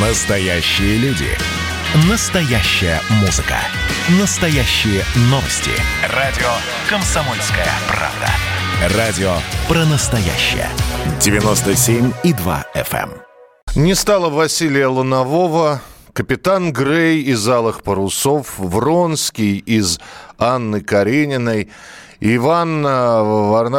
Настоящие люди. Настоящая музыка. Настоящие новости. Радио «Комсомольская правда». Радио про настоящее. 97,2 FM. эм. Не стало Василия Лунового, капитан Грей из «Алых парусов», Вронский из Анны Карениной – Иван э,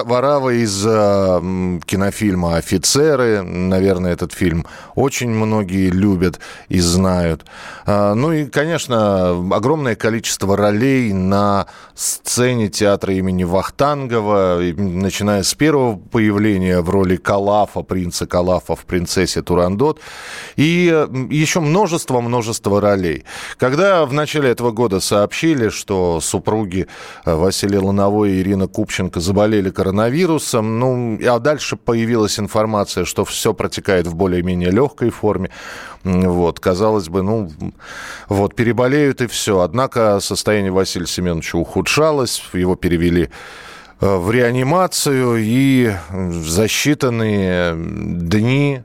Варава из э, кинофильма «Офицеры». Наверное, этот фильм очень многие любят и знают. А, ну и, конечно, огромное количество ролей на сцене театра имени Вахтангова, начиная с первого появления в роли Калафа, принца Калафа в «Принцессе Турандот». И еще множество-множество ролей. Когда в начале этого года сообщили, что супруги э, Василия Луновой и Ирина Купченко заболели коронавирусом. Ну, а дальше появилась информация, что все протекает в более-менее легкой форме. Вот, казалось бы, ну, вот, переболеют и все. Однако состояние Василия Семеновича ухудшалось, его перевели э, в реанимацию и за считанные дни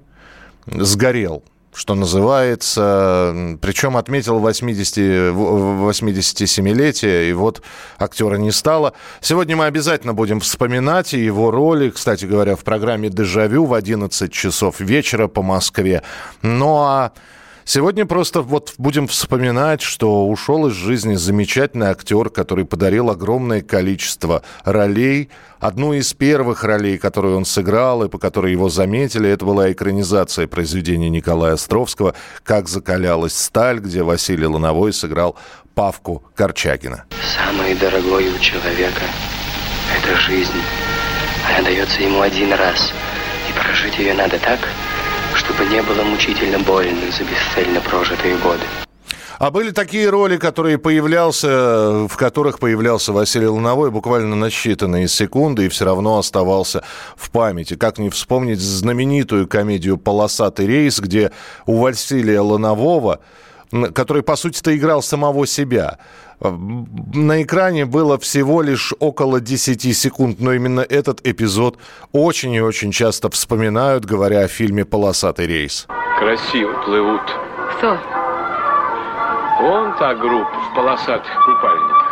сгорел что называется. Причем отметил 80, 87-летие, и вот актера не стало. Сегодня мы обязательно будем вспоминать его роли, кстати говоря, в программе «Дежавю» в 11 часов вечера по Москве. Ну а Сегодня просто вот будем вспоминать, что ушел из жизни замечательный актер, который подарил огромное количество ролей. Одну из первых ролей, которую он сыграл и по которой его заметили, это была экранизация произведения Николая Островского «Как закалялась сталь», где Василий Лановой сыграл Павку Корчагина. Самое дорогое у человека – это жизнь. Она дается ему один раз, и прожить ее надо так – чтобы не было мучительно больно за бесцельно прожитые годы. А были такие роли, которые появлялся, в которых появлялся Василий Луновой буквально на считанные секунды и все равно оставался в памяти. Как не вспомнить знаменитую комедию «Полосатый рейс», где у Василия Лунового который, по сути-то, играл самого себя. На экране было всего лишь около 10 секунд, но именно этот эпизод очень и очень часто вспоминают, говоря о фильме «Полосатый рейс». Красиво плывут. Кто? Вон та группа в полосатых купальниках.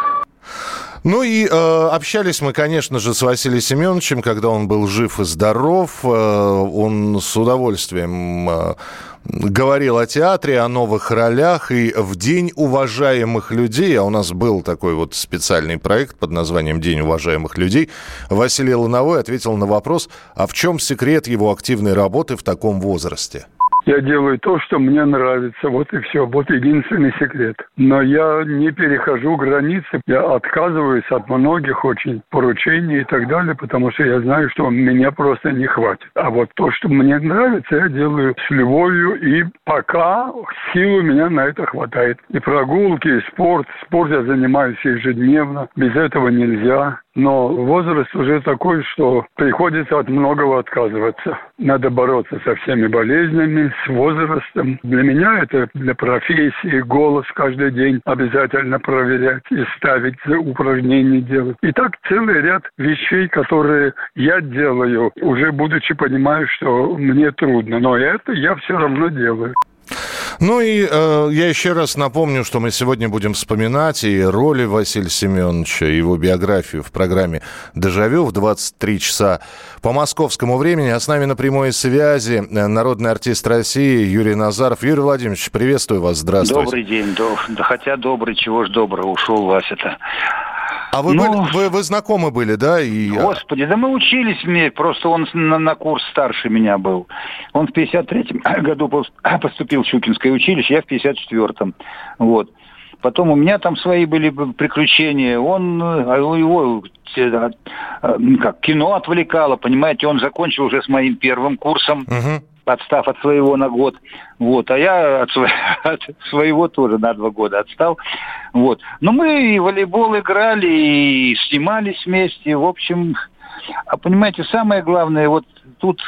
Ну и э, общались мы, конечно же, с Василием Семеновичем, когда он был жив и здоров. Э, он с удовольствием э, говорил о театре, о новых ролях. И в День уважаемых людей, а у нас был такой вот специальный проект под названием День уважаемых людей, Василий Лановой ответил на вопрос, а в чем секрет его активной работы в таком возрасте? Я делаю то, что мне нравится. Вот и все. Вот единственный секрет. Но я не перехожу границы. Я отказываюсь от многих очень поручений и так далее, потому что я знаю, что меня просто не хватит. А вот то, что мне нравится, я делаю с любовью. И пока сил у меня на это хватает. И прогулки, и спорт. Спорт я занимаюсь ежедневно. Без этого нельзя. Но возраст уже такой, что приходится от многого отказываться. Надо бороться со всеми болезнями, с возрастом. Для меня это для профессии, голос каждый день обязательно проверять и ставить упражнения делать. И так целый ряд вещей, которые я делаю, уже будучи понимаю, что мне трудно. Но это я все равно делаю. Ну и э, я еще раз напомню, что мы сегодня будем вспоминать и роли Василия Семеновича, его биографию в программе «Дежавю» в 23 часа по московскому времени. А с нами на прямой связи э, народный артист России Юрий Назаров. Юрий Владимирович, приветствую вас, здравствуйте. Добрый день, да, хотя добрый, чего ж доброго, ушел Вася-то. А вы, ну, были, вы, вы знакомы были, да? И... Господи, да мы учились вместе, просто он на, на курс старше меня был. Он в 53-м году поступил в Щукинское училище, я в 54-м. Вот. Потом у меня там свои были приключения. Он, а его э, э, как кино отвлекало, понимаете, он закончил уже с моим первым курсом. Угу отстав от своего на год. Вот, а я от, от своего тоже на два года отстал. Вот. Но мы и волейбол играли, и снимались вместе. В общем, а понимаете, самое главное, вот тут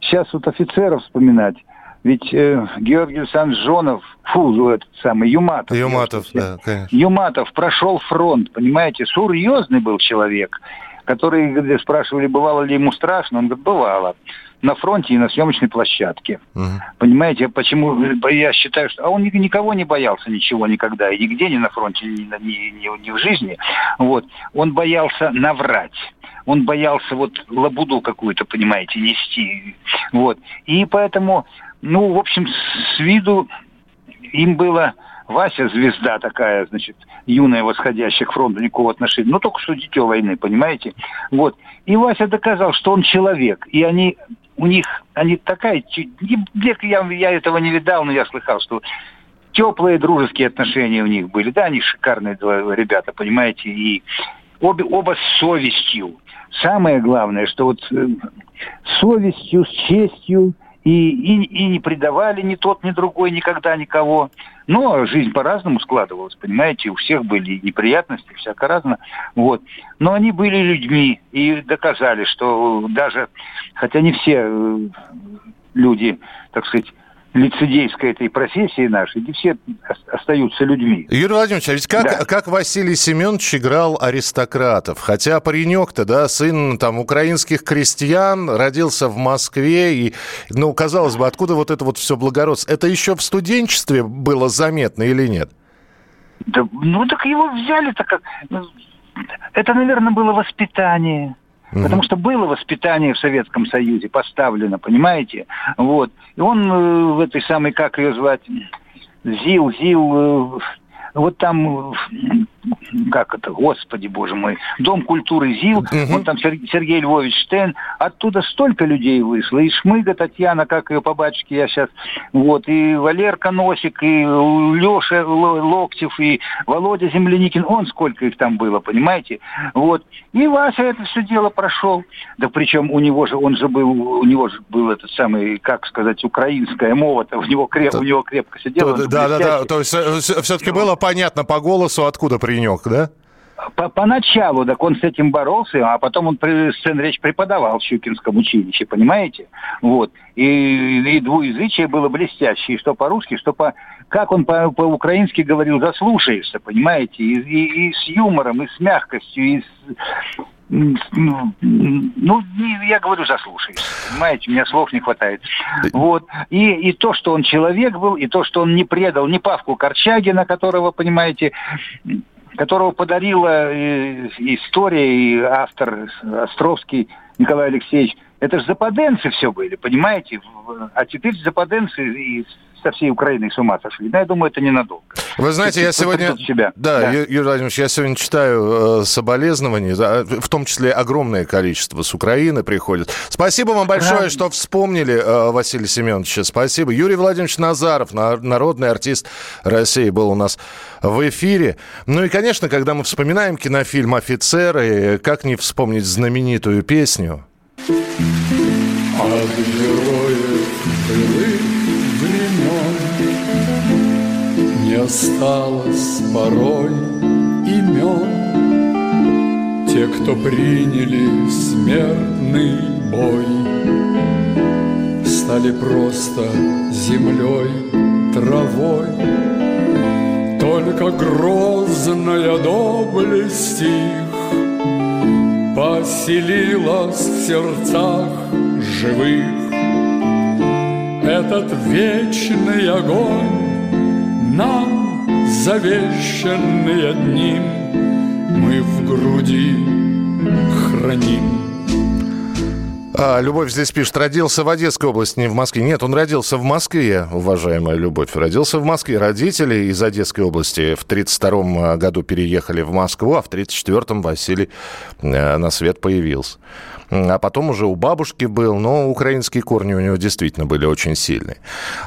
сейчас вот офицеров вспоминать. Ведь э, Георгий Александрович Жонов, фу, этот самый Юматов. Юматов, да, конечно. Юматов прошел фронт, понимаете, серьезный был человек, который, где спрашивали, бывало ли ему страшно, он говорит, бывало. на фронте и на съемочной площадке. Мгм. Понимаете, почему я считаю, что... А он ни- никого не боялся ничего никогда, и нигде, ни на фронте, ни, ни- ни- ни в жизни. Вот. Он боялся наврать. Он боялся вот лабуду какую-то, понимаете, нести. Вот. И поэтому, ну, в общем, с виду им было Вася звезда такая, значит, юная, восходящая к фронту, никакого отношения. Ну, только что дитё войны, понимаете? Вот. И Вася доказал, что он человек. И они, у них, они такая... Я, я этого не видал, но я слыхал, что теплые дружеские отношения у них были. Да, они шикарные ребята, понимаете, и обе, оба с совестью. Самое главное, что вот э, совестью, с честью, и, и, и не предавали ни тот, ни другой никогда никого. Но жизнь по-разному складывалась, понимаете, у всех были неприятности, всяко разно. Вот. Но они были людьми и доказали, что даже, хотя не все э, люди, так сказать, лицедейской этой профессии нашей, не все ос- остаются людьми. Юрий Владимирович, а ведь как, Да. как Василий Семенович играл аристократов? Хотя паренек-то, да, сын там украинских крестьян, родился в Москве, и, ну, казалось бы, откуда вот это вот все благородство? Это еще в студенчестве было заметно или нет? Да, ну так его взяли-то как... ну, Это, наверное, было воспитание. Потому что было воспитание в Советском Союзе поставлено, понимаете? Вот. И он э, в этой самой, как ее звать, ЗИЛ, ЗИЛ, э, вот там, э, как это, господи, боже мой, Дом культуры ЗИЛ, вот там Сер- Сергей Львович Штейн, оттуда столько людей вышло, и Шмыга Татьяна, как ее по батюшке я сейчас, вот, и Валерка Носик, и Леша Локтев, и Володя Земляникин, он сколько их там было, понимаете? Вот. И Вася это все дело прошел. Да причем у него же, он же был, у него же был этот самый, как сказать, украинская мова-то, у него, креп, у него крепко же да, да, да. То есть все-таки было понятно по голосу, откуда паренек, да? По- Поначалу, так он с этим боролся, а потом он сцен речь преподавал в Щукинском училище, понимаете? Вот. И, и двуязычие было блестящее, что по-русски, что по... Как он по- по-украински говорил, заслушаешься, понимаете? И, и- и с юмором, и с мягкостью, и с... Ну, ну, я говорю, заслушаешься, понимаете, у меня слов не хватает. Вот. И, и то, что он человек был, и то, что он не предал ни Павку Корчагина, которого, понимаете, которого подарила э, история и автор Островский Николай Алексеевич. Это же западенцы все были, понимаете? А теперь западенцы и со всей Украиной с ума сошли. Но я думаю, это ненадолго. Вы знаете, я сегодня... себя. Да, Да. Ю- Юрий Владимирович, я сегодня читаю э, соболезнования, да, в том числе огромное количество с Украины приходит. Спасибо вам большое, Правильно. что вспомнили э, Василия Семеновича. Спасибо. Юрий Владимирович Назаров, на- народный артист России, был у нас в эфире. Ну и, конечно, когда мы вспоминаем кинофильм «Офицеры», как не вспомнить знаменитую песню? От героев осталось порой имен. Те, кто приняли смертный бой Стали просто землей, травой. Только грозная доблесть их Поселилась в сердцах живых. Этот вечный огонь Нам завещанный одним Мы в груди храним А, Любовь здесь пишет, родился в Одесской области, не в Москве. Нет, он родился в Москве, уважаемая Любовь. Родился в Москве. Родители из Одесской области в 1932 году переехали в Москву, а в 1934 Василий э, на свет появился. А потом уже у бабушки был, но украинские корни у него действительно были очень сильные.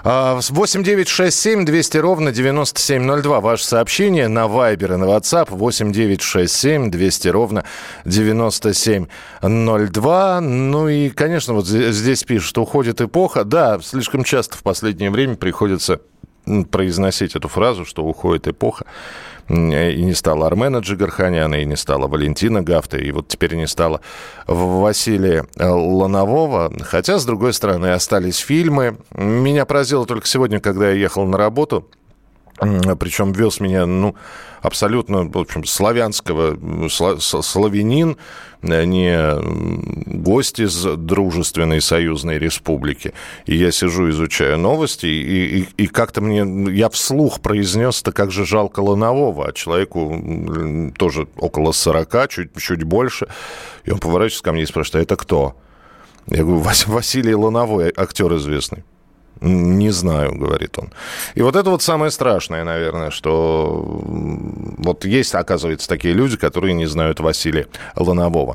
А, 8 9 6 7 200 ровно 9702. Ваше сообщение на Viber и на WhatsApp 8 9 6 7 200 ровно 9702. Ну и, конечно, вот здесь пишут, уходит эпоха. Да, слишком часто в последнее время приходится произносить эту фразу, что уходит эпоха. И не стало Армена Джигарханяна, и не стало Валентина Гафта, и вот теперь не стало Василия э, Ланового. Хотя, с другой стороны, остались фильмы. Меня поразило только сегодня, когда я ехал на работу, причем вез меня, ну, абсолютно, в общем, славянского, славянин, э, не гость из дружественной союзной республики. И я сижу, изучаю новости, и, и, и как-то мне, я вслух произнес, то как же жалко Ланового, а человеку тоже около 40, чуть, чуть больше. И он поворачивается ко мне и спрашивает, а это кто? Я говорю, Василий Лановой, актер известный. Не знаю, говорит он. И вот это вот самое страшное, наверное, что вот есть, оказывается, такие люди, которые не знают Василия Ланового.